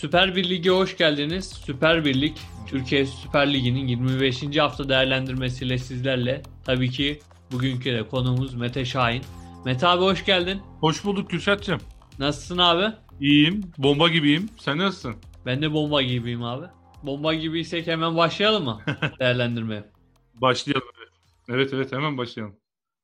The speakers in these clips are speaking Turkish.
Süper Bir Lig'e hoş geldiniz. Süper Bir Lig, Türkiye Süper Ligi'nin 25. hafta değerlendirmesiyle sizlerle. Tabii ki bugünkü de konuğumuz Mete Şahin. Mete abi hoş geldin. Hoş bulduk Kürşat'cığım. Nasılsın abi? İyiyim, bomba gibiyim. Sen nasılsın? Ben de bomba gibiyim abi. Bomba gibiysek hemen başlayalım mı değerlendirmeye? Başlayalım. Evet evet hemen başlayalım.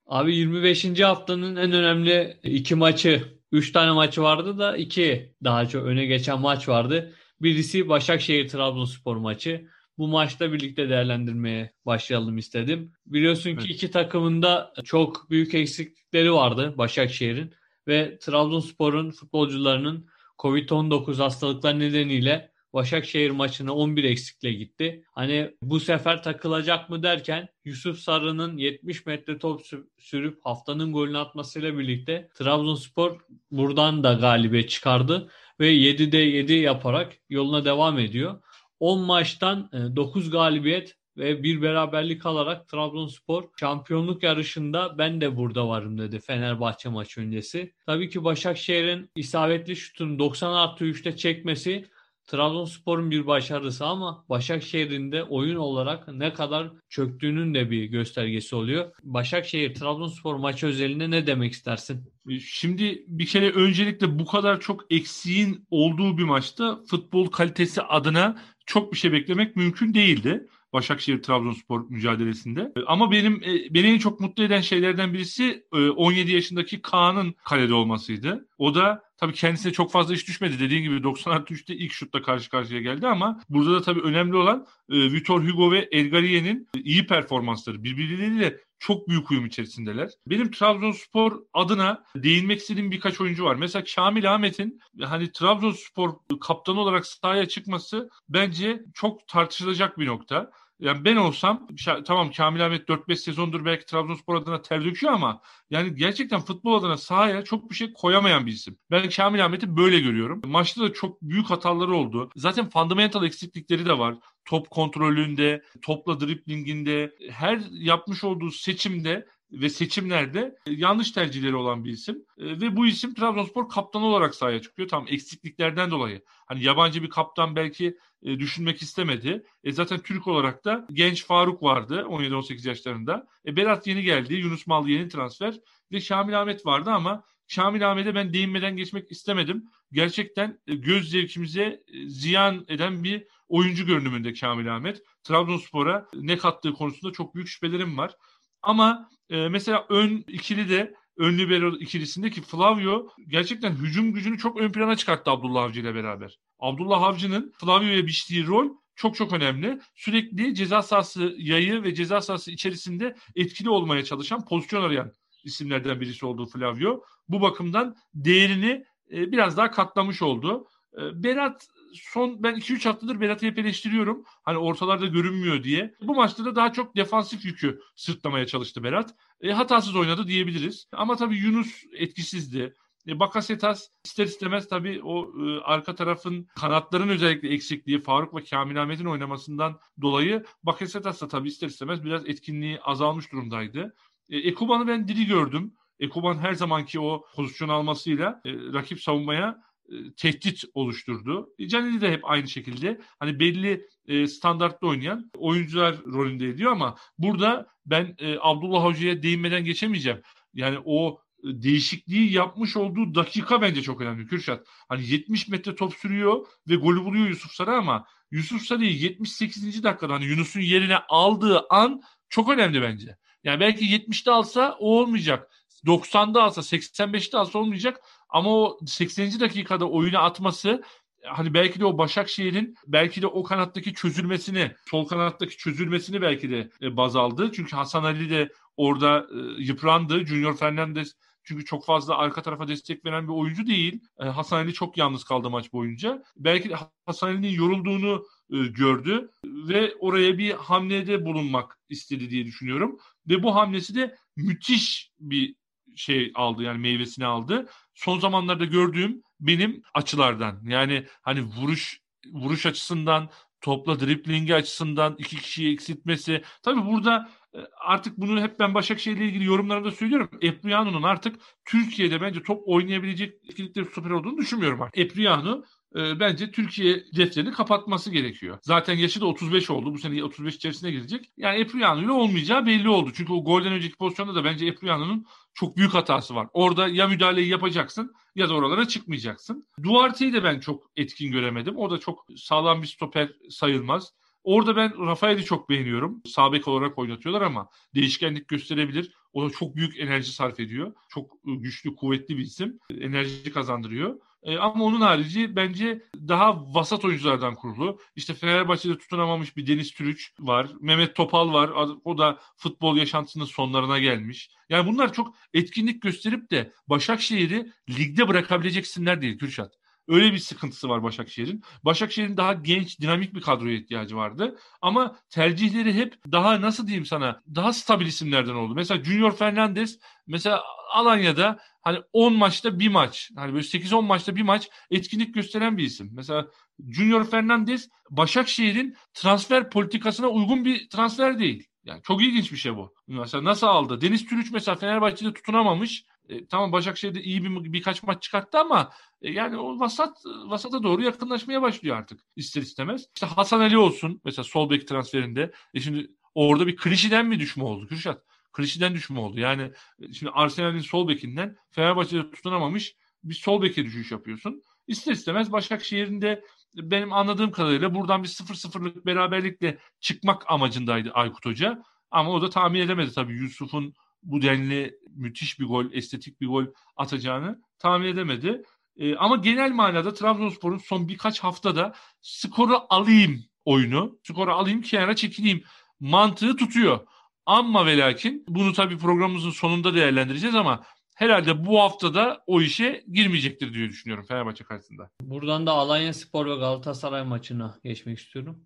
Abi 25. haftanın en önemli iki maçı 3 tane maçı vardı da 2 daha çok öne geçen maç vardı. Birisi Başakşehir Trabzonspor maçı. Bu maçta birlikte değerlendirmeye başlayalım istedim. Biliyorsun ki evet. iki takımında çok büyük eksiklikleri vardı Başakşehir'in ve Trabzonspor'un futbolcularının Covid-19 hastalıklar nedeniyle Başakşehir maçına 11 eksikle gitti. Hani bu sefer takılacak mı derken Yusuf Sarı'nın 70 metre top sürüp haftanın golünü atmasıyla birlikte Trabzonspor buradan da galibiyet çıkardı ve 7'de 7 yaparak yoluna devam ediyor. 10 maçtan 9 e, galibiyet ve bir beraberlik alarak Trabzonspor şampiyonluk yarışında ben de burada varım dedi Fenerbahçe maçı öncesi. Tabii ki Başakşehir'in isabetli şutunu 90 artı 3'te çekmesi Trabzonspor'un bir başarısı ama Başakşehir'in de oyun olarak ne kadar çöktüğünün de bir göstergesi oluyor. Başakşehir Trabzonspor maçı özelinde ne demek istersin? Şimdi bir kere öncelikle bu kadar çok eksiğin olduğu bir maçta futbol kalitesi adına çok bir şey beklemek mümkün değildi. Başakşehir Trabzonspor mücadelesinde. Ama benim e, beni en çok mutlu eden şeylerden birisi 17 e, yaşındaki Kaan'ın kalede olmasıydı. O da tabii kendisine çok fazla iş düşmedi. Dediğim gibi 90 artı 3'te ilk şutla karşı karşıya geldi ama burada da tabii önemli olan e, Vitor Hugo ve Elgarier'in iyi performansları. Birbirleriyle çok büyük uyum içerisindeler. Benim Trabzonspor adına değinmek istediğim birkaç oyuncu var. Mesela Kamil Ahmet'in hani Trabzonspor kaptanı olarak sahaya çıkması bence çok tartışılacak bir nokta. Yani ben olsam tamam Kamil Ahmet 4-5 sezondur belki Trabzonspor adına ter döküyor ama yani gerçekten futbol adına sahaya çok bir şey koyamayan bir isim. Ben Kamil Ahmet'i böyle görüyorum. Maçta da çok büyük hataları oldu. Zaten fundamental eksiklikleri de var. Top kontrolünde, topla driplinginde, her yapmış olduğu seçimde ve seçimlerde yanlış tercihleri olan bir isim. E, ve bu isim Trabzonspor kaptanı olarak sahaya çıkıyor. Tam eksikliklerden dolayı. Hani yabancı bir kaptan belki e, düşünmek istemedi. E zaten Türk olarak da genç Faruk vardı 17-18 yaşlarında. E Berat yeni geldi. Yunus Mal yeni transfer. Ve Şamil Ahmet vardı ama Şamil Ahmet'e ben değinmeden geçmek istemedim. Gerçekten e, göz zevkimize e, ziyan eden bir oyuncu görünümünde Şamil Ahmet. Trabzonspor'a ne kattığı konusunda çok büyük şüphelerim var. Ama e, mesela ön ikili de ön libero ikilisindeki Flavio gerçekten hücum gücünü çok ön plana çıkarttı Abdullah Avcı ile beraber. Abdullah Avcı'nın Flavio'ya biçtiği rol çok çok önemli. Sürekli ceza sahası yayı ve ceza sahası içerisinde etkili olmaya çalışan, pozisyon arayan isimlerden birisi oldu Flavio. Bu bakımdan değerini e, biraz daha katlamış oldu. E, Berat son ben 2-3 haftadır Berat'ı hep eleştiriyorum. Hani ortalarda görünmüyor diye. Bu maçta da daha çok defansif yükü sırtlamaya çalıştı Berat. E, hatasız oynadı diyebiliriz. Ama tabii Yunus etkisizdi. E, Bakasetas ister istemez tabii o e, arka tarafın kanatların özellikle eksikliği Faruk ve Kamil Ahmet'in oynamasından dolayı Bakasetas da tabii ister istemez biraz etkinliği azalmış durumdaydı. E, Ekuban'ı ben diri gördüm. Ekuban her zamanki o pozisyon almasıyla e, rakip savunmaya e, tehdit oluşturdu. Canini de hep aynı şekilde hani belli e, standartta oynayan oyuncular rolünde ediyor ama burada ben e, Abdullah Hoca'ya değinmeden geçemeyeceğim. Yani o e, değişikliği yapmış olduğu dakika bence çok önemli Kürşat. Hani 70 metre top sürüyor ve golü buluyor Yusuf Sarı ama Yusuf Sarı'yı 78. dakikada hani Yunus'un yerine aldığı an çok önemli bence. Yani belki 70'te alsa o olmayacak. 90'da alsa 85'te alsa olmayacak ama o 80. dakikada oyuna atması hani belki de o Başakşehir'in belki de o kanattaki çözülmesini, sol kanattaki çözülmesini belki de e, baz aldı. Çünkü Hasan Ali de orada e, yıprandı. Junior Fernandez çünkü çok fazla arka tarafa destek veren bir oyuncu değil. E, Hasan Ali çok yalnız kaldı maç boyunca. Belki Hasan Ali'nin yorulduğunu gördü ve oraya bir hamlede bulunmak istedi diye düşünüyorum. Ve bu hamlesi de müthiş bir şey aldı yani meyvesini aldı. Son zamanlarda gördüğüm benim açılardan yani hani vuruş vuruş açısından topla driplingi açısından iki kişiyi eksiltmesi. Tabii burada e, artık bunu hep ben Başakşehir ile ilgili yorumlarımda söylüyorum. Epriano'nun artık Türkiye'de bence top oynayabilecek etkinlikleri süper olduğunu düşünmüyorum artık. Epriano e, bence Türkiye defterini kapatması gerekiyor. Zaten yaşı da 35 oldu. Bu sene 35 içerisine girecek. Yani Epriano ile olmayacağı belli oldu. Çünkü o golden önceki pozisyonda da bence Epriano'nun çok büyük hatası var. Orada ya müdahaleyi yapacaksın ya da oralara çıkmayacaksın. Duarte'yi de ben çok etkin göremedim. O da çok sağlam bir stoper sayılmaz. Orada ben Rafael'i çok beğeniyorum. Sabek olarak oynatıyorlar ama değişkenlik gösterebilir. O da çok büyük enerji sarf ediyor. Çok güçlü, kuvvetli bir isim. Enerji kazandırıyor. E, ama onun harici bence daha vasat oyunculardan kurulu. İşte Fenerbahçe'de tutunamamış bir Deniz Türüç var. Mehmet Topal var. O da futbol yaşantısının sonlarına gelmiş. Yani bunlar çok etkinlik gösterip de Başakşehir'i ligde bırakabilecek isimler değil Kürşat. Öyle bir sıkıntısı var Başakşehir'in. Başakşehir'in daha genç, dinamik bir kadroya ihtiyacı vardı. Ama tercihleri hep daha nasıl diyeyim sana, daha stabil isimlerden oldu. Mesela Junior Fernandez mesela Alanya'da hani 10 maçta bir maç, hani böyle 8-10 maçta bir maç etkinlik gösteren bir isim. Mesela Junior Fernandez Başakşehir'in transfer politikasına uygun bir transfer değil. Yani çok ilginç bir şey bu. Mesela nasıl aldı? Deniz Türüç mesela Fenerbahçe'de tutunamamış. E, tamam Başakşehir'de iyi bir birkaç maç çıkarttı ama e, yani o vasat vasata doğru yakınlaşmaya başlıyor artık ister istemez. İşte Hasan Ali olsun mesela sol bek transferinde. E şimdi orada bir klişiden mi düşme oldu Kürşat? Klişiden düşme oldu. Yani e, şimdi Arsenal'in sol bekinden Fenerbahçe'de tutunamamış bir sol beke düşüş yapıyorsun. İster istemez Başakşehir'in de benim anladığım kadarıyla buradan bir 0-0'lık beraberlikle çıkmak amacındaydı Aykut Hoca. Ama o da tahmin edemedi tabii Yusuf'un bu denli müthiş bir gol, estetik bir gol atacağını tahmin edemedi. E, ama genel manada Trabzonspor'un son birkaç haftada skoru alayım oyunu, skoru alayım kenara çekileyim mantığı tutuyor. Ama ve lakin bunu tabii programımızın sonunda değerlendireceğiz ama herhalde bu haftada o işe girmeyecektir diye düşünüyorum Fenerbahçe karşısında. Buradan da Alanya Spor ve Galatasaray maçına geçmek istiyorum.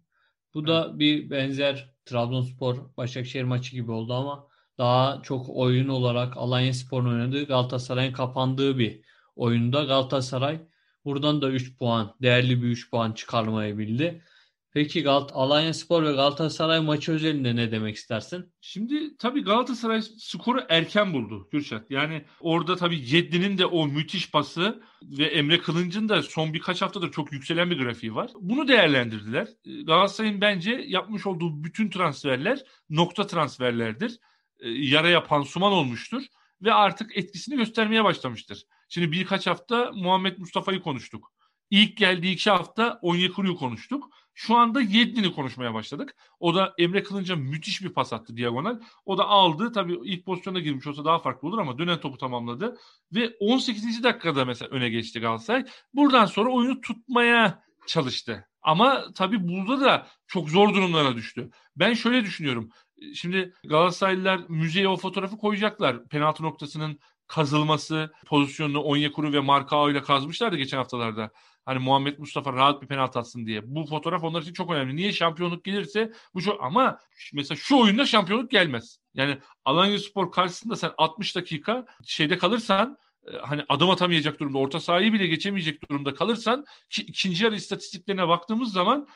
Bu da bir benzer Trabzonspor Başakşehir maçı gibi oldu ama daha çok oyun olarak Alanya Spor'un oynadığı Galatasaray'ın kapandığı bir oyunda Galatasaray buradan da 3 puan, değerli bir 3 puan çıkarmayı bildi. Peki Gal Alanya Spor ve Galatasaray maçı özelinde ne demek istersin? Şimdi tabii Galatasaray skoru erken buldu Kürşat. Yani orada tabii Ceddi'nin de o müthiş pası ve Emre Kılınç'ın da son birkaç haftadır çok yükselen bir grafiği var. Bunu değerlendirdiler. Galatasaray'ın bence yapmış olduğu bütün transferler nokta transferlerdir. E, yaraya pansuman olmuştur ve artık etkisini göstermeye başlamıştır. Şimdi birkaç hafta Muhammed Mustafa'yı konuştuk. İlk geldiği iki hafta Onyekuru'yu konuştuk. Şu anda Yedlin'i konuşmaya başladık. O da Emre Kılınç'a müthiş bir pas attı diagonal. O da aldı. Tabii ilk pozisyona girmiş olsa daha farklı olur ama dönen topu tamamladı. Ve 18. dakikada mesela öne geçti Galatasaray. Buradan sonra oyunu tutmaya çalıştı. Ama tabii burada da çok zor durumlara düştü. Ben şöyle düşünüyorum. Şimdi Galatasaraylılar müzeye o fotoğrafı koyacaklar. Penaltı noktasının kazılması pozisyonunu Onyekuru ve Markao ile kazmışlardı geçen haftalarda. Hani Muhammed Mustafa rahat bir penaltı atsın diye. Bu fotoğraf onlar için çok önemli. Niye şampiyonluk gelirse bu çok ama mesela şu oyunda şampiyonluk gelmez. Yani Alanya Spor karşısında sen 60 dakika şeyde kalırsan e, hani adım atamayacak durumda, orta sahayı bile geçemeyecek durumda kalırsan ki ikinci yarı istatistiklerine baktığımız zaman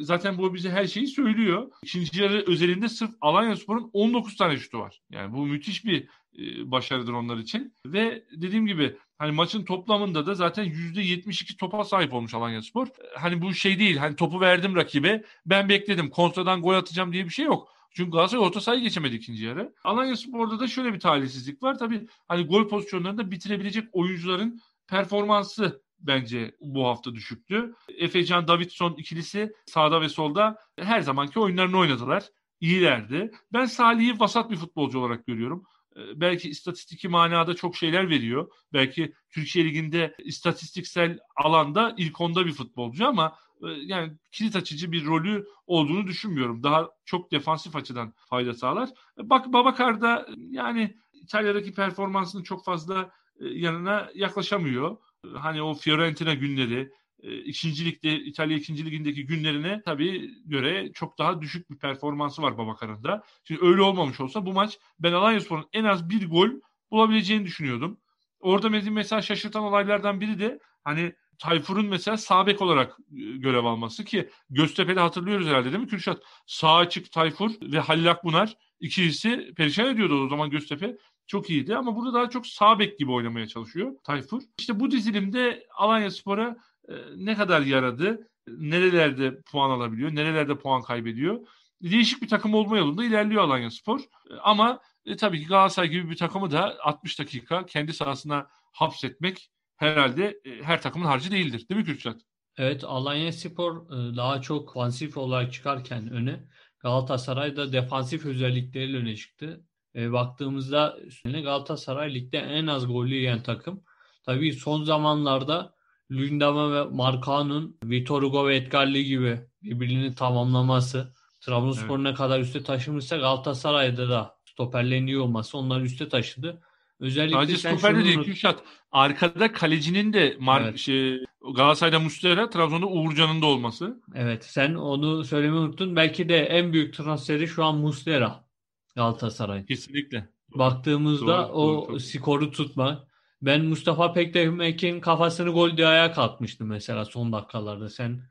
zaten bu bize her şeyi söylüyor. İkinci yarı özelinde sırf Alanya Spor'un 19 tane şutu var. Yani bu müthiş bir e, başarıdır onlar için. Ve dediğim gibi hani maçın toplamında da zaten %72 topa sahip olmuş Alanya Spor. Hani bu şey değil hani topu verdim rakibe ben bekledim kontradan gol atacağım diye bir şey yok. Çünkü Galatasaray orta sahayı geçemedi ikinci yarı. Alanya Spor'da da şöyle bir talihsizlik var. Tabii hani gol pozisyonlarında bitirebilecek oyuncuların performansı bence bu hafta düşüktü. Efecan Davidson ikilisi sağda ve solda her zamanki oyunlarını oynadılar. İyilerdi. Ben Salih'i vasat bir futbolcu olarak görüyorum. Ee, belki istatistiki manada çok şeyler veriyor. Belki Türkiye Ligi'nde istatistiksel alanda ilk onda bir futbolcu ama e, yani kilit açıcı bir rolü olduğunu düşünmüyorum. Daha çok defansif açıdan fayda sağlar. Bak Babakar da yani İtalya'daki performansının çok fazla e, yanına yaklaşamıyor. Hani o Fiorentina günleri, e, ikinci ligde İtalya ikinci ligindeki günlerine tabii göre çok daha düşük bir performansı var Babakar'ın da. Şimdi öyle olmamış olsa bu maç ben Alanyaspor'un en az bir gol bulabileceğini düşünüyordum. Orada mesela şaşırtan olaylardan biri de hani Tayfur'un mesela sağ bek olarak e, görev alması ki Göztepe'de hatırlıyoruz herhalde değil mi Kürşat? Sağ açık Tayfur ve Halil Akbunar ikilisi perişan ediyordu o zaman Göztepe. Çok iyiydi ama burada daha çok sağ bek gibi oynamaya çalışıyor Tayfur. İşte bu dizilimde Alanya Spor'a e, ne kadar yaradı, nerelerde puan alabiliyor, nerelerde puan kaybediyor. Değişik bir takım olma yolunda ilerliyor Alanya Spor. E, ama e, tabii ki Galatasaray gibi bir takımı da 60 dakika kendi sahasına hapsetmek herhalde e, her takımın harcı değildir. Değil mi Kürşat? Evet Alanya Spor e, daha çok ofansif olarak çıkarken öne Galatasaray da defansif özellikleriyle öne çıktı. E, baktığımızda Galatasaray ligde en az golü yiyen takım. Tabii son zamanlarda Lundama ve Markan'ın Vitor Hugo ve Edgar Lee gibi birbirini tamamlaması Trabzonspor evet. ne kadar üste taşımışsa Galatasaray'da da stoperlerin iyi olması onları üste taşıdı. Özellikle Sadece stoperde değil Kürşat. Arkada kalecinin de Mar evet. şey, Galatasaray'da Muslera, Trabzon'da Uğurcan'ın da olması. Evet sen onu söylemeyi unuttun. Belki de en büyük transferi şu an Muslera Galatasaray. Kesinlikle. Baktığımızda doğru, o doğru, skoru tutma. Ben Mustafa Pekdemek'in kafasını gol diye ayağa kalkmıştım mesela son dakikalarda. Sen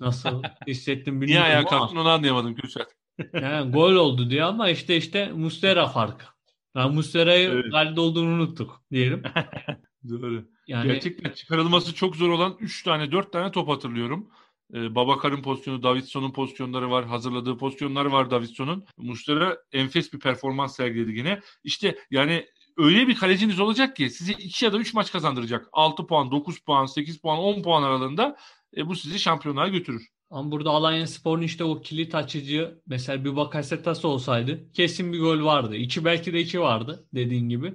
nasıl hissettin bilmiyorum Niye ayağa kalktın onu anlayamadım Kürşat. Yani gol oldu diye ama işte işte Muslera farkı. Yani Muslera'yı evet. galde olduğunu unuttuk diyelim. Doğru. Yani... Gerçekten çıkarılması çok zor olan 3 tane 4 tane top hatırlıyorum. Ee, Babakar'ın pozisyonu, Davidson'un pozisyonları var. Hazırladığı pozisyonlar var Davidson'un. Muslera enfes bir performans sergiledi yine. İşte yani öyle bir kaleciniz olacak ki sizi 2 ya da 3 maç kazandıracak. 6 puan, 9 puan, 8 puan, 10 puan aralığında e, bu sizi şampiyonluğa götürür. Ama burada Alanya Spor'un işte o kilit açıcı mesela bir Bakasetas olsaydı kesin bir gol vardı. İki belki de iki vardı dediğin gibi.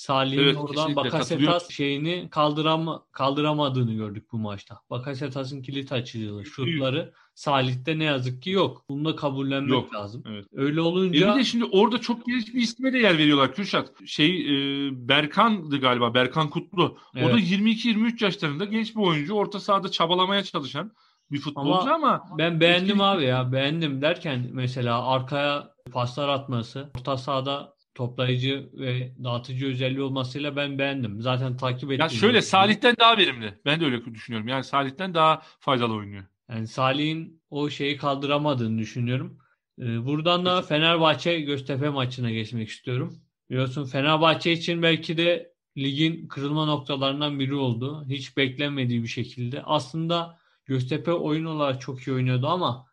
Salih'in evet, oradan Bakasetas şeyini kaldırama, kaldıramadığını gördük bu maçta. Bakasetas'ın kilit açıcılığı, şutları Salih'te ne yazık ki yok. Bunu da kabullenmek yok. lazım. Evet. Öyle olunca... E bir de şimdi orada çok genç bir isme de yer veriyorlar Kürşat. Şey e, Berkan'dı galiba, Berkan Kutlu. Evet. O da 22-23 yaşlarında genç bir oyuncu. Orta sahada çabalamaya çalışan bir futbolcu ama, ama ben beğendim eski... abi ya beğendim derken mesela arkaya paslar atması orta sahada toplayıcı ve dağıtıcı özelliği olmasıyla ben beğendim. Zaten takip ettim. Ya şöyle Salih'ten daha verimli. Ben de öyle düşünüyorum. Yani Salih'ten daha faydalı oynuyor. Yani Salih'in o şeyi kaldıramadığını düşünüyorum. Ee, buradan da Fenerbahçe Göztepe maçına geçmek istiyorum. Biliyorsun Fenerbahçe için belki de ligin kırılma noktalarından biri oldu. Hiç beklenmediği bir şekilde. Aslında Göztepe oyun olarak çok iyi oynuyordu ama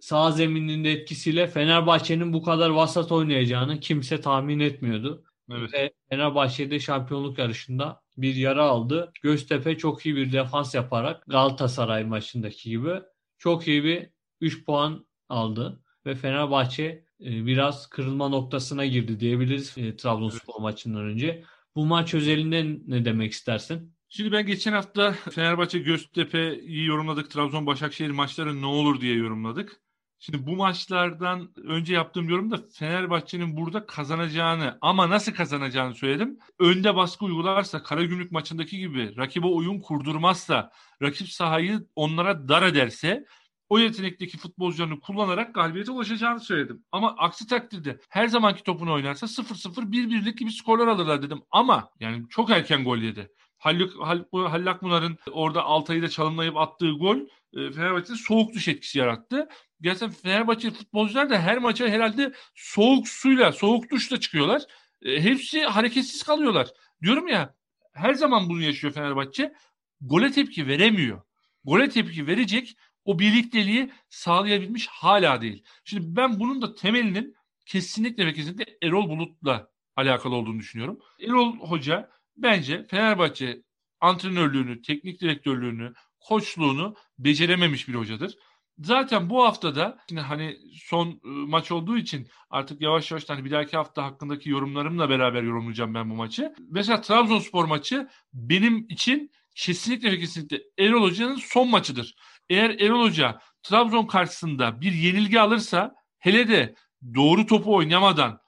sağ zemininin etkisiyle Fenerbahçe'nin bu kadar vasat oynayacağını kimse tahmin etmiyordu. Evet. Ve Fenerbahçe'de şampiyonluk yarışında bir yara aldı. Göztepe çok iyi bir defans yaparak Galatasaray maçındaki gibi çok iyi bir 3 puan aldı. Ve Fenerbahçe e, biraz kırılma noktasına girdi diyebiliriz e, Trabzonspor evet. maçından önce. Bu maç özelinde ne demek istersin? Şimdi ben geçen hafta Fenerbahçe Göztepe'yi yorumladık. Trabzon Başakşehir maçları ne olur diye yorumladık. Şimdi bu maçlardan önce yaptığım yorumda Fenerbahçe'nin burada kazanacağını ama nasıl kazanacağını söyledim. Önde baskı uygularsa Karagümrük maçındaki gibi rakibe oyun kurdurmazsa rakip sahayı onlara dar ederse o yetenekteki futbolcularını kullanarak galibiyete ulaşacağını söyledim. Ama aksi takdirde her zamanki topunu oynarsa 0-0 1-1'lik gibi skorlar alırlar dedim. Ama yani çok erken gol yedi. Halluk, Hallak Munar'ın orada Altay'ı da çalımlayıp attığı gol e, Fenerbahçe'de soğuk duş etkisi yarattı. Gerçekten Fenerbahçe futbolcular da her maça herhalde soğuk suyla, soğuk duşla çıkıyorlar. E, hepsi hareketsiz kalıyorlar. Diyorum ya her zaman bunu yaşıyor Fenerbahçe. Gole tepki veremiyor. Gole tepki verecek o birlikteliği sağlayabilmiş hala değil. Şimdi ben bunun da temelinin kesinlikle ve kesinlikle Erol Bulut'la alakalı olduğunu düşünüyorum. Erol Hoca bence Fenerbahçe antrenörlüğünü, teknik direktörlüğünü, koçluğunu becerememiş bir hocadır. Zaten bu haftada yine hani son ıı, maç olduğu için artık yavaş yavaş hani bir dahaki hafta hakkındaki yorumlarımla beraber yorumlayacağım ben bu maçı. Mesela Trabzonspor maçı benim için kesinlikle ve kesinlikle Erol Hoca'nın son maçıdır. Eğer Erol Hoca Trabzon karşısında bir yenilgi alırsa hele de doğru topu oynamadan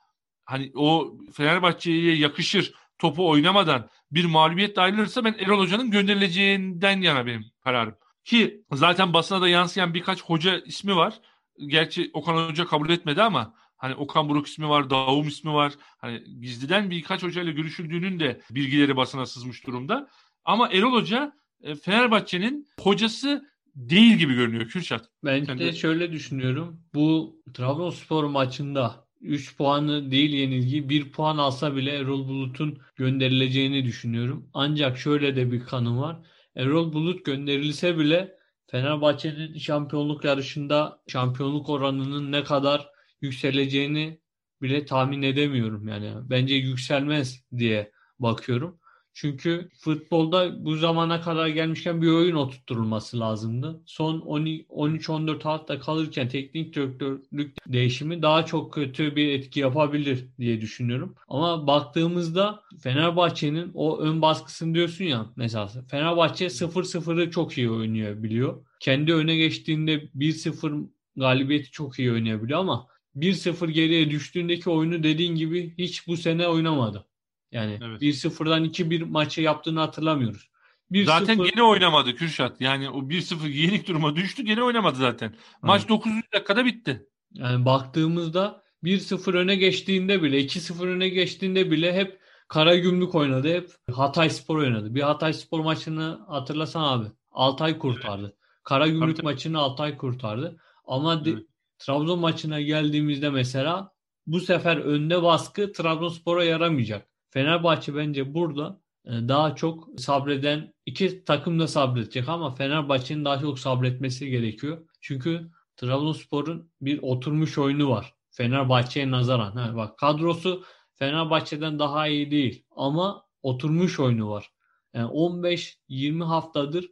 hani o Fenerbahçe'ye yakışır topu oynamadan bir mağlubiyet ayrılırsa ben Erol Hoca'nın gönderileceğinden yana benim kararım. Ki zaten basına da yansıyan birkaç hoca ismi var. Gerçi Okan Hoca kabul etmedi ama hani Okan Buruk ismi var, Davum ismi var. Hani gizliden birkaç hocayla görüşüldüğünün de bilgileri basına sızmış durumda. Ama Erol Hoca e, Fenerbahçe'nin hocası değil gibi görünüyor Kürşat. Ben de şöyle düşünüyorum. Bu Trabzonspor maçında 3 puanı değil yenilgi 1 puan alsa bile Erol Bulut'un gönderileceğini düşünüyorum. Ancak şöyle de bir kanı var. Erol Bulut gönderilse bile Fenerbahçe'nin şampiyonluk yarışında şampiyonluk oranının ne kadar yükseleceğini bile tahmin edemiyorum yani. Bence yükselmez diye bakıyorum. Çünkü futbolda bu zamana kadar gelmişken bir oyun oturtulması lazımdı. Son 13-14 hafta kalırken teknik direktörlük değişimi daha çok kötü bir etki yapabilir diye düşünüyorum. Ama baktığımızda Fenerbahçe'nin o ön baskısını diyorsun ya mesela Fenerbahçe 0-0'ı çok iyi oynayabiliyor. Kendi öne geçtiğinde 1-0 galibiyeti çok iyi oynayabiliyor ama 1-0 geriye düştüğündeki oyunu dediğin gibi hiç bu sene oynamadı. Yani evet. 1-0'dan 2-1 maçı yaptığını hatırlamıyoruz. 1-0... Zaten gene oynamadı Kürşat. Yani o 1-0 yenik duruma düştü gene oynamadı zaten. Maç evet. 9. dakikada bitti. Yani baktığımızda 1-0 öne geçtiğinde bile 2-0 öne geçtiğinde bile hep Kara Gümrük oynadı. Hep Hatay Spor oynadı. Bir Hatay Spor maçını hatırlasan abi. Altay kurtardı. Evet. Kara Gümrük tabii, maçını Altay kurtardı. Ama evet. Trabzon maçına geldiğimizde mesela bu sefer önde baskı Trabzonspor'a yaramayacak. Fenerbahçe bence burada e, daha çok sabreden iki takım da sabredecek ama Fenerbahçe'nin daha çok sabretmesi gerekiyor. Çünkü Trabzonspor'un bir oturmuş oyunu var. Fenerbahçe'ye nazaran. Ha, bak kadrosu Fenerbahçe'den daha iyi değil ama oturmuş oyunu var. Yani 15-20 haftadır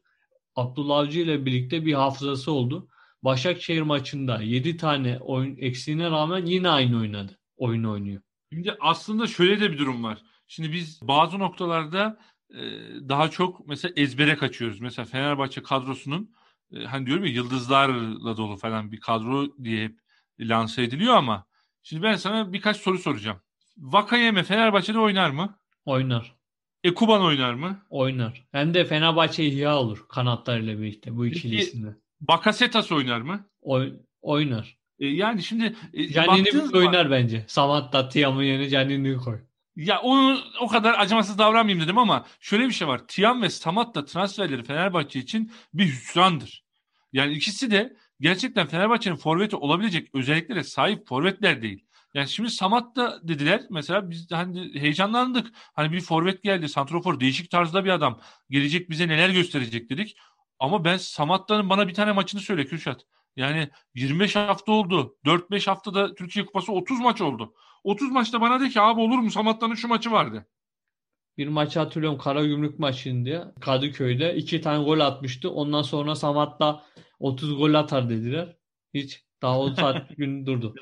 Abdullah Avcı ile birlikte bir hafızası oldu. Başakşehir maçında 7 tane oyun eksiğine rağmen yine aynı oynadı. Oyun oynuyor. Şimdi aslında şöyle de bir durum var. Şimdi biz bazı noktalarda e, daha çok mesela ezbere kaçıyoruz. Mesela Fenerbahçe kadrosunun e, hani diyorum ya yıldızlarla dolu falan bir kadro diye hep lanse ediliyor ama şimdi ben sana birkaç soru soracağım. Vakayeme Fenerbahçe'de oynar mı? Oynar. Ekuban oynar mı? Oynar. Hem de Fenerbahçe ihya olur kanatlarıyla birlikte bu ikilisinde. Bakasetas oynar mı? Oy, oynar. E, yani şimdi e, Canini oynar bence. Samatta Tiam'ın yerine Canini'yi koy. Ya onu o kadar acımasız davranmayayım dedim ama şöyle bir şey var. Tiam ve Samat da transferleri Fenerbahçe için bir hüsrandır. Yani ikisi de gerçekten Fenerbahçe'nin forveti olabilecek özelliklere sahip forvetler değil. Yani şimdi Samat da dediler mesela biz hani heyecanlandık. Hani bir forvet geldi. Santrofor değişik tarzda bir adam. Gelecek bize neler gösterecek dedik. Ama ben Samatta'nın bana bir tane maçını söyle Kürşat. Yani 25 hafta oldu. 4-5 haftada Türkiye Kupası 30 maç oldu. 30 maçta bana de ki abi olur mu Samatta'nın şu maçı vardı. Bir maçı hatırlıyorum Karagümrük maçında Kadıköy'de iki tane gol atmıştı. Ondan sonra Samat'ta 30 gol atar dediler. Hiç daha 10 saat gün durdu.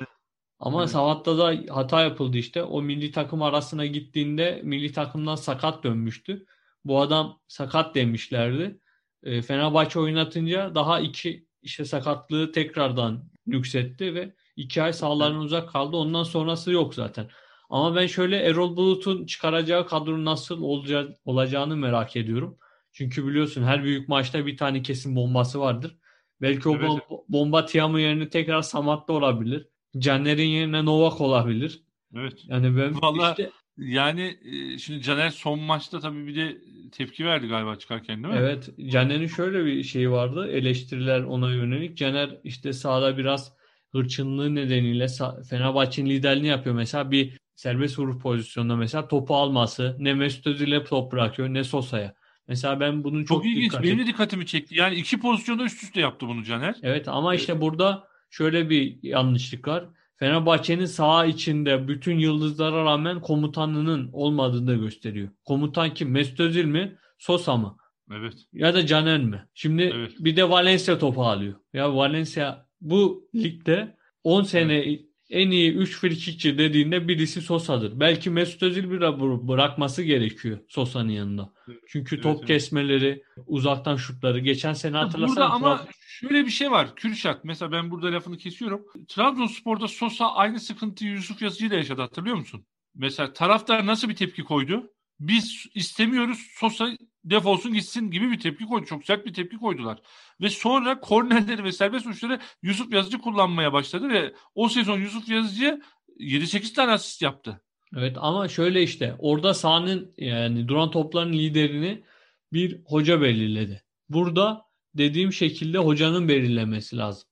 Ama evet. Samat'ta da hata yapıldı işte. O milli takım arasına gittiğinde milli takımdan sakat dönmüştü. Bu adam sakat demişlerdi. E, Fenerbahçe oynatınca daha iki işte sakatlığı tekrardan yükseltti ve iki ay sahalarından uzak kaldı. Ondan sonrası yok zaten. Ama ben şöyle Erol Bulut'un çıkaracağı kadro nasıl olacağı, olacağını merak ediyorum. Çünkü biliyorsun her büyük maçta bir tane kesin bombası vardır. Belki o evet. bomba Tiam'ın yerine tekrar Samat'ta olabilir. Caner'in yerine Novak olabilir. Evet. Yani ben Vallahi işte yani şimdi Caner son maçta tabii bir de tepki verdi galiba çıkarken değil mi? Evet. Caner'in şöyle bir şeyi vardı. Eleştiriler ona yönelik. Caner işte sahada biraz hırçınlığı nedeniyle Fenerbahçe'nin liderliğini yapıyor. Mesela bir serbest vuruş pozisyonunda mesela topu alması ne Mesut Özil'e top bırakıyor ne Sosa'ya. Mesela ben bunun çok, çok ilginç. Dikkatim... Benim de dikkatimi çekti. Yani iki pozisyonda üst üste yaptı bunu Caner. Evet ama işte burada şöyle bir yanlışlık var. Fenerbahçe'nin saha içinde bütün yıldızlara rağmen komutanının olmadığını da gösteriyor. Komutan kim? Mesut Özil mi? Sosa mı? Evet. Ya da Caner mi? Şimdi evet. bir de Valencia topu alıyor. Ya Valencia bu ligde 10 sene evet. En iyi 3 frikikçi dediğinde birisi Sosa'dır. Belki Mesut Özil bir bırakması gerekiyor Sosa'nın yanında. Çünkü top evet. kesmeleri, uzaktan şutları. Geçen sene hatırlasana. Burada ama şöyle bir şey var. Kürşat mesela ben burada lafını kesiyorum. Trabzonspor'da Sosa aynı sıkıntıyı Yusuf Yazıcı ile yaşadı hatırlıyor musun? Mesela taraftar nasıl bir tepki koydu? Biz istemiyoruz Sosa defolsun gitsin gibi bir tepki koydu. Çok sert bir tepki koydular. Ve sonra kornerleri ve serbest vuruşları Yusuf Yazıcı kullanmaya başladı ve o sezon Yusuf Yazıcı 7-8 tane asist yaptı. Evet ama şöyle işte orada sahanın yani duran topların liderini bir hoca belirledi. Burada dediğim şekilde hocanın belirlemesi lazım.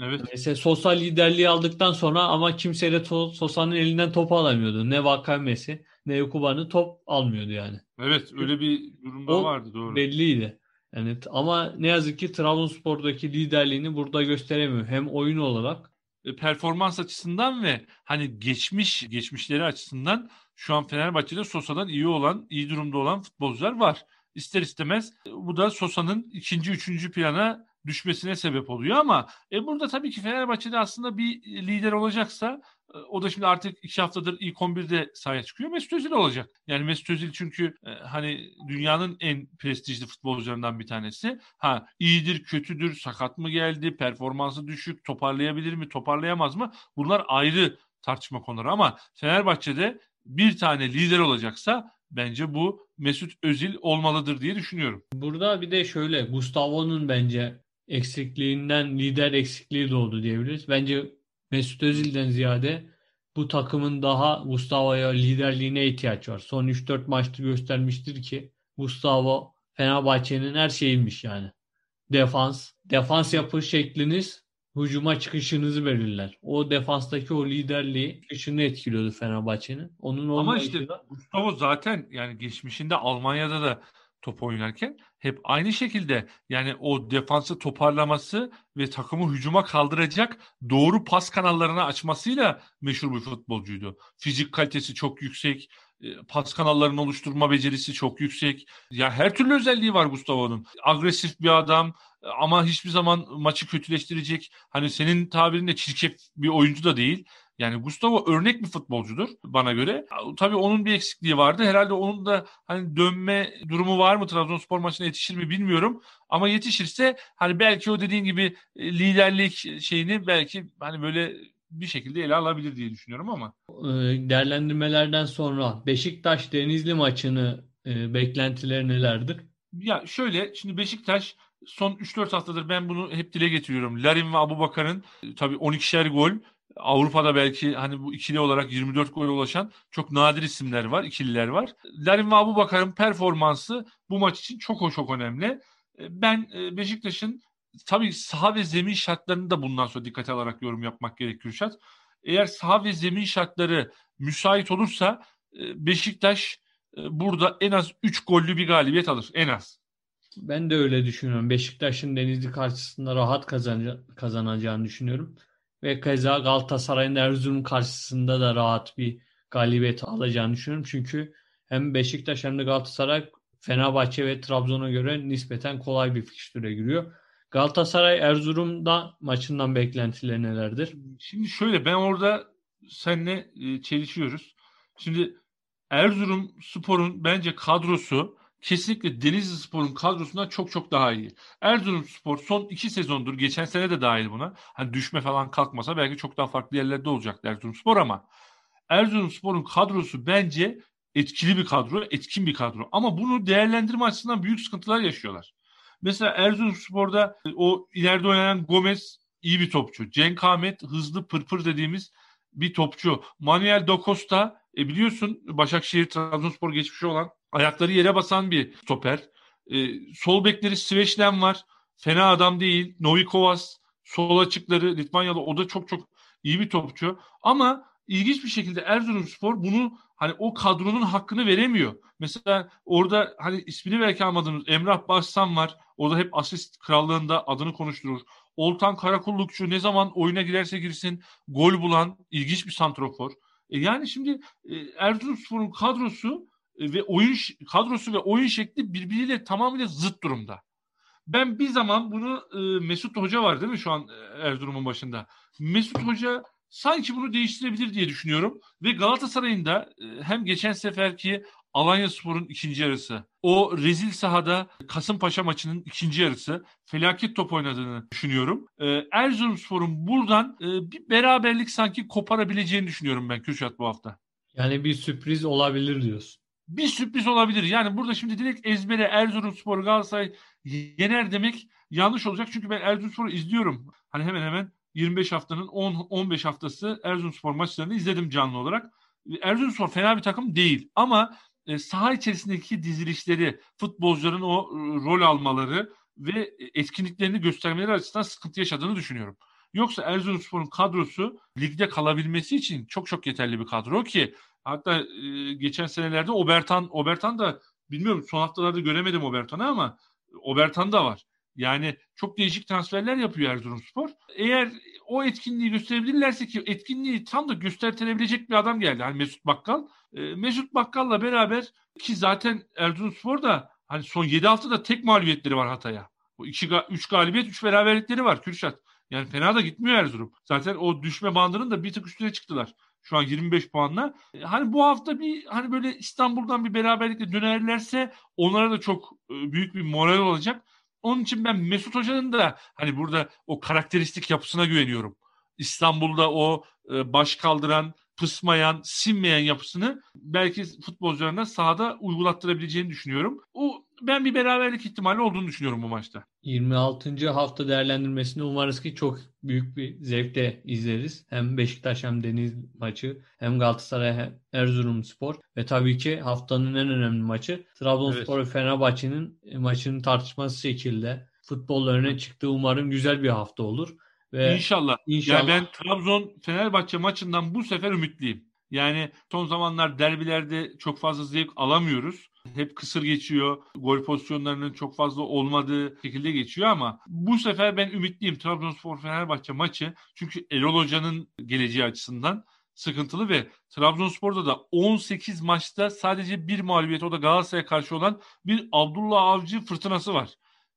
Evet. Mesela Sosa liderliği aldıktan sonra ama kimse de Sosa'nın elinden top alamıyordu. Ne Vakame'si ne Yukuba'nın top almıyordu yani. Evet öyle bir durumda o vardı doğru. Belliydi. Yani ama ne yazık ki Trabzonspor'daki liderliğini burada gösteremiyor. Hem oyun olarak e, performans açısından ve hani geçmiş geçmişleri açısından şu an Fenerbahçe'de Sosa'dan iyi olan, iyi durumda olan futbolcular var. İster istemez e, bu da Sosa'nın ikinci, üçüncü plana düşmesine sebep oluyor ama e, burada tabii ki Fenerbahçe'de aslında bir lider olacaksa o da şimdi artık iki haftadır ilk 11'de sahaya çıkıyor. Mesut Özil olacak. Yani Mesut Özil çünkü e, hani dünyanın en prestijli futbolcularından bir tanesi. Ha iyidir, kötüdür, sakat mı geldi, performansı düşük, toparlayabilir mi, toparlayamaz mı? Bunlar ayrı tartışma konuları ama Fenerbahçe'de bir tane lider olacaksa bence bu Mesut Özil olmalıdır diye düşünüyorum. Burada bir de şöyle Gustavo'nun bence eksikliğinden lider eksikliği doğdu diyebiliriz. Bence Mesut Özil'den ziyade bu takımın daha Gustavo'ya liderliğine ihtiyaç var. Son 3-4 maçta göstermiştir ki Gustavo Fenerbahçe'nin her şeyiymiş yani. Defans, defans yapış şekliniz hücuma çıkışınızı belirler. O defanstaki o liderliği çıkışını etkiliyordu Fenerbahçe'nin. Onun Ama işte. Gustavo zaten yani geçmişinde Almanya'da da top oynarken hep aynı şekilde yani o defansı toparlaması ve takımı hücuma kaldıracak doğru pas kanallarını açmasıyla meşhur bir futbolcuydu. Fizik kalitesi çok yüksek, e, pas kanallarını oluşturma becerisi çok yüksek. Ya her türlü özelliği var Gustavo'nun. Agresif bir adam ama hiçbir zaman maçı kötüleştirecek. Hani senin tabirinde çirkef bir oyuncu da değil. Yani Gustavo örnek bir futbolcudur bana göre. Tabii onun bir eksikliği vardı. Herhalde onun da hani dönme durumu var mı Trabzonspor maçına yetişir mi bilmiyorum. Ama yetişirse hani belki o dediğin gibi e, liderlik şeyini belki hani böyle bir şekilde ele alabilir diye düşünüyorum ama. Ee, değerlendirmelerden sonra Beşiktaş Denizli maçını e, beklentileri nelerdir? Ya şöyle şimdi Beşiktaş son 3-4 haftadır ben bunu hep dile getiriyorum. Larin ve Abu Bakar'ın e, tabii 12'şer gol Avrupa'da belki hani bu ikili olarak 24 gol ulaşan çok nadir isimler var, ikililer var. Larin ve Abu Bakar'ın performansı bu maç için çok çok önemli. E, ben e, Beşiktaş'ın tabii saha ve zemin şartlarını da bundan sonra dikkate alarak yorum yapmak gerekiyor Kürşat. Eğer saha ve zemin şartları müsait olursa e, Beşiktaş burada en az 3 gollü bir galibiyet alır. En az. Ben de öyle düşünüyorum. Beşiktaş'ın Denizli karşısında rahat kazanacağını düşünüyorum. Ve keza Galatasaray'ın Erzurum karşısında da rahat bir galibiyet alacağını düşünüyorum. Çünkü hem Beşiktaş hem de Galatasaray Fenerbahçe ve Trabzon'a göre nispeten kolay bir fikstüre giriyor. Galatasaray Erzurum'da maçından beklentileri nelerdir? Şimdi şöyle ben orada seninle e, çelişiyoruz. Şimdi Erzurum Spor'un bence kadrosu kesinlikle Denizli Spor'un kadrosundan çok çok daha iyi. Erzurum Spor son iki sezondur, geçen sene de dahil buna. Hani düşme falan kalkmasa belki çok daha farklı yerlerde olacaktı Erzurum Spor ama Erzurum Spor'un kadrosu bence etkili bir kadro, etkin bir kadro. Ama bunu değerlendirme açısından büyük sıkıntılar yaşıyorlar. Mesela Erzurum Spor'da o ileride oynayan Gomez iyi bir topçu. Cenk Ahmet hızlı pırpır dediğimiz bir topçu. Manuel Da Costa e biliyorsun Başakşehir Trabzonspor geçmişi olan ayakları yere basan bir stoper. E, sol bekleri Sveçlen var. Fena adam değil. Novikovas sol açıkları Litvanyalı o da çok çok iyi bir topçu. Ama ilginç bir şekilde Erzurumspor bunu hani o kadronun hakkını veremiyor. Mesela orada hani ismini belki almadığımız Emrah Başsan var. O da hep asist krallığında adını konuşturur. Oltan Karakullukçu ne zaman oyuna girerse girsin gol bulan ilginç bir santrofor. E yani şimdi e, Erzurumspor'un kadrosu ve oyun kadrosu ve oyun şekli birbiriyle tamamıyla zıt durumda. Ben bir zaman bunu e, Mesut Hoca var değil mi şu an e, Erzurum'un başında? Mesut Hoca sanki bunu değiştirebilir diye düşünüyorum. Ve Galatasaray'ın da e, hem geçen seferki Alanya Spor'un ikinci yarısı, o rezil sahada Kasımpaşa maçının ikinci yarısı felaket top oynadığını düşünüyorum. Ee, Erzurumspor'un buradan bir beraberlik sanki koparabileceğini düşünüyorum ben Kürşat bu hafta. Yani bir sürpriz olabilir diyorsun. Bir sürpriz olabilir. Yani burada şimdi direkt ezbere Erzurumspor Galatasaray yener demek yanlış olacak. Çünkü ben Erzurumspor'u izliyorum. Hani hemen hemen 25 haftanın 10-15 haftası Erzurumspor maçlarını izledim canlı olarak. Erzurumspor fena bir takım değil ama e, saha içerisindeki dizilişleri, futbolcuların o e, rol almaları ve etkinliklerini göstermeleri açısından sıkıntı yaşadığını düşünüyorum. Yoksa Erzurumspor'un kadrosu ligde kalabilmesi için çok çok yeterli bir kadro ki hatta e, geçen senelerde Obertan Obertan da bilmiyorum son haftalarda göremedim Obertan'ı ama Obertan da var. Yani çok değişik transferler yapıyor Erzurumspor. Eğer o etkinliği gösterebilirlerse ki etkinliği tam da göstertilebilecek bir adam geldi. Hani Mesut Bakkal. E, Mesut Bakkal'la beraber ki zaten Erzurumspor da hani son 7 haftada tek mağlubiyetleri var Hatay'a. 3 galibiyet 3 beraberlikleri var Kürşat. Yani fena da gitmiyor Erzurum. Zaten o düşme bandının da bir tık üstüne çıktılar. Şu an 25 puanla. E, hani bu hafta bir hani böyle İstanbul'dan bir beraberlikle dönerlerse onlara da çok e, büyük bir moral olacak. Onun için ben Mesut Hoca'nın da hani burada o karakteristik yapısına güveniyorum. İstanbul'da o e, baş kaldıran, pısmayan, sinmeyen yapısını belki futbolcularına sahada uygulattırabileceğini düşünüyorum. O ben bir beraberlik ihtimali olduğunu düşünüyorum bu maçta. 26. hafta değerlendirmesini umarız ki çok büyük bir zevkle izleriz. Hem Beşiktaş hem Deniz maçı hem Galatasaray hem Erzurumspor ve tabii ki haftanın en önemli maçı Trabzonspor evet. ve Fenerbahçe'nin maçının tartışması şekilde futbol öne çıktığı umarım güzel bir hafta olur. Ve inşallah. inşallah. Yani ben Trabzon Fenerbahçe maçından bu sefer ümitliyim. Yani son zamanlar derbilerde çok fazla zevk alamıyoruz. Hep kısır geçiyor. Gol pozisyonlarının çok fazla olmadığı şekilde geçiyor ama bu sefer ben ümitliyim Trabzonspor Fenerbahçe maçı. Çünkü Erol Hoca'nın geleceği açısından sıkıntılı ve Trabzonspor'da da 18 maçta sadece bir mağlubiyet o da Galatasaray'a karşı olan bir Abdullah Avcı fırtınası var.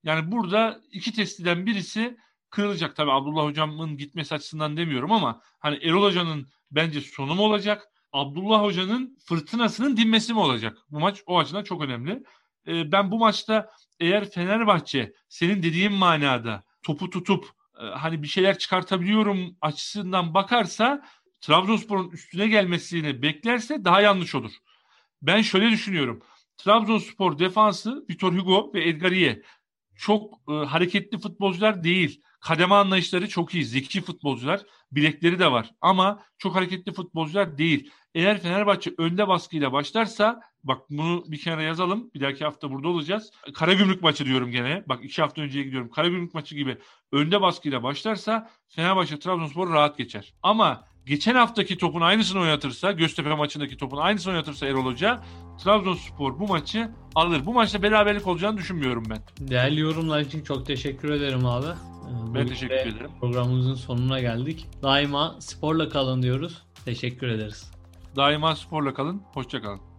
Yani burada iki testiden birisi kırılacak. Tabii Abdullah Hocam'ın gitmesi açısından demiyorum ama hani Erol Hoca'nın bence sonu mu olacak? Abdullah Hoca'nın fırtınasının dinmesi mi olacak? Bu maç o açıdan çok önemli. Ee, ben bu maçta eğer Fenerbahçe senin dediğin manada topu tutup e, hani bir şeyler çıkartabiliyorum açısından bakarsa Trabzonspor'un üstüne gelmesini beklerse daha yanlış olur. Ben şöyle düşünüyorum. Trabzonspor defansı Vitor Hugo ve Edgariye çok e, hareketli futbolcular değil. Kademe anlayışları çok iyi. Zeki futbolcular. Bilekleri de var. Ama çok hareketli futbolcular değil. Eğer Fenerbahçe önde baskıyla başlarsa bak bunu bir kenara yazalım. Bir dahaki hafta burada olacağız. Karagümrük maçı diyorum gene. Bak iki hafta önceye gidiyorum. Karagümrük maçı gibi önde baskıyla başlarsa Fenerbahçe Trabzonspor rahat geçer. Ama geçen haftaki topun aynısını oynatırsa, Göztepe maçındaki topun aynısını oynatırsa Erol Hoca, Trabzonspor bu maçı alır. Bu maçta beraberlik olacağını düşünmüyorum ben. Değerli yorumlar için çok teşekkür ederim abi. Ben teşekkür ederim. Programımızın sonuna geldik. Daima sporla kalın diyoruz. Teşekkür ederiz. Daima sporla kalın. Hoşçakalın.